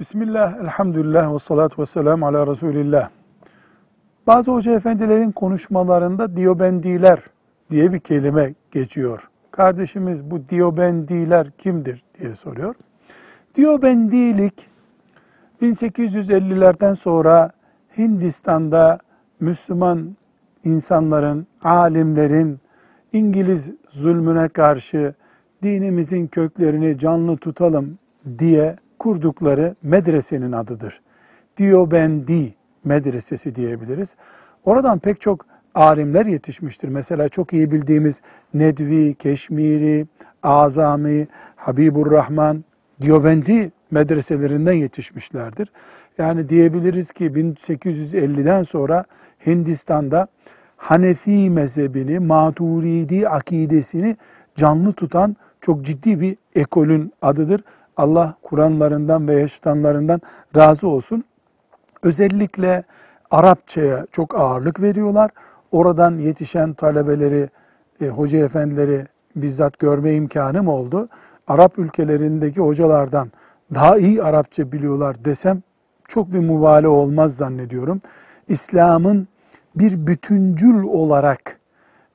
Bismillah, elhamdülillah ve salatu ve selamu ala Resulillah. Bazı hoca efendilerin konuşmalarında Diyobendiler diye bir kelime geçiyor. Kardeşimiz bu Diyobendiler kimdir diye soruyor. Diyobendilik 1850'lerden sonra Hindistan'da Müslüman insanların, alimlerin İngiliz zulmüne karşı dinimizin köklerini canlı tutalım diye kurdukları medresenin adıdır. Diyobendi medresesi diyebiliriz. Oradan pek çok alimler yetişmiştir. Mesela çok iyi bildiğimiz Nedvi, Keşmiri, Azami, Habibur Rahman, Diyobendi medreselerinden yetişmişlerdir. Yani diyebiliriz ki 1850'den sonra Hindistan'da Hanefi mezhebini, Maturidi akidesini canlı tutan çok ciddi bir ekolün adıdır. Allah Kur'anlarından ve yaşatanlarından razı olsun. Özellikle Arapçaya çok ağırlık veriyorlar. Oradan yetişen talebeleri, e, hoca efendileri bizzat görme imkanım oldu. Arap ülkelerindeki hocalardan daha iyi Arapça biliyorlar desem çok bir mübale olmaz zannediyorum. İslam'ın bir bütüncül olarak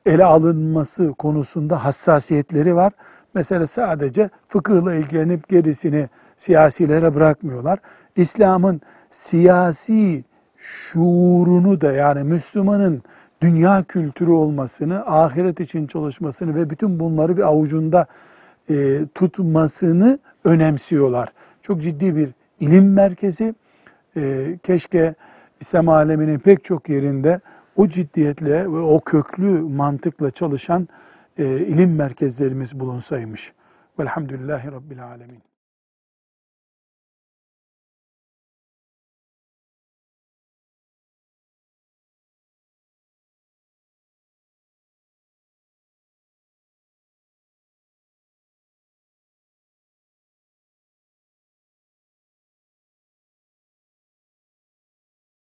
ele alınması konusunda hassasiyetleri var. Mesela sadece fıkıhla ilgilenip gerisini siyasilere bırakmıyorlar. İslam'ın siyasi şuurunu da yani Müslümanın dünya kültürü olmasını, ahiret için çalışmasını ve bütün bunları bir avucunda e, tutmasını önemsiyorlar. Çok ciddi bir ilim merkezi. E, keşke İslam aleminin pek çok yerinde o ciddiyetle ve o köklü mantıkla çalışan e, ilim merkezlerimiz bulunsaymış. Velhamdülillahi Rabbil Alemin.